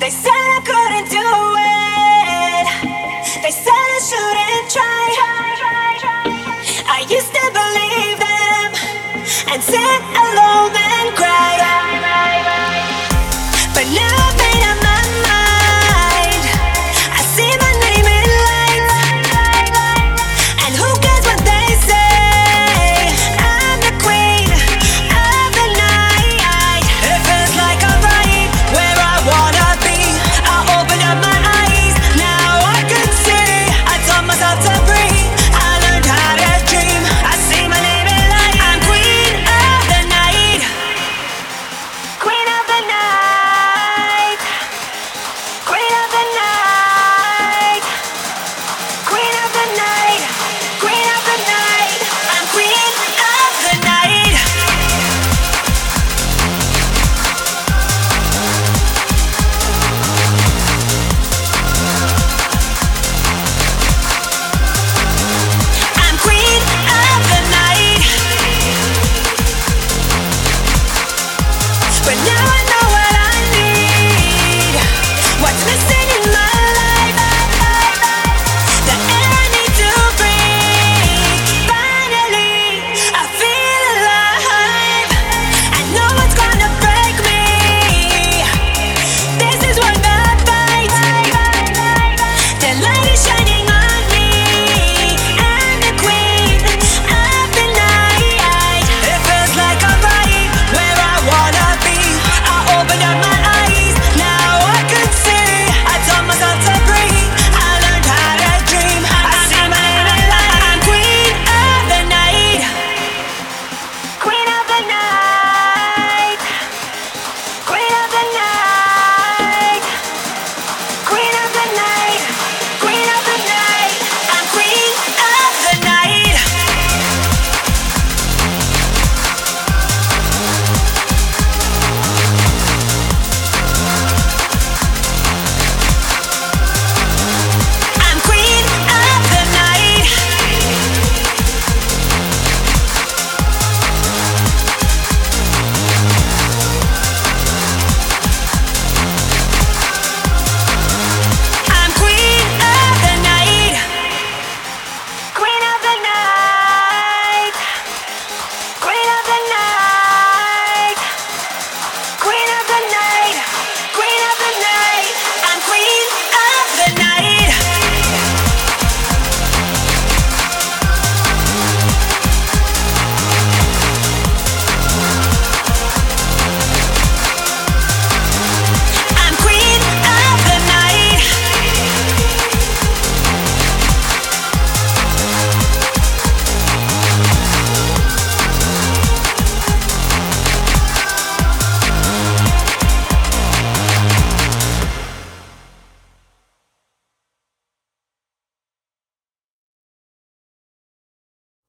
They said I couldn't do it. They said I shouldn't try. I used to believe them and sit alone.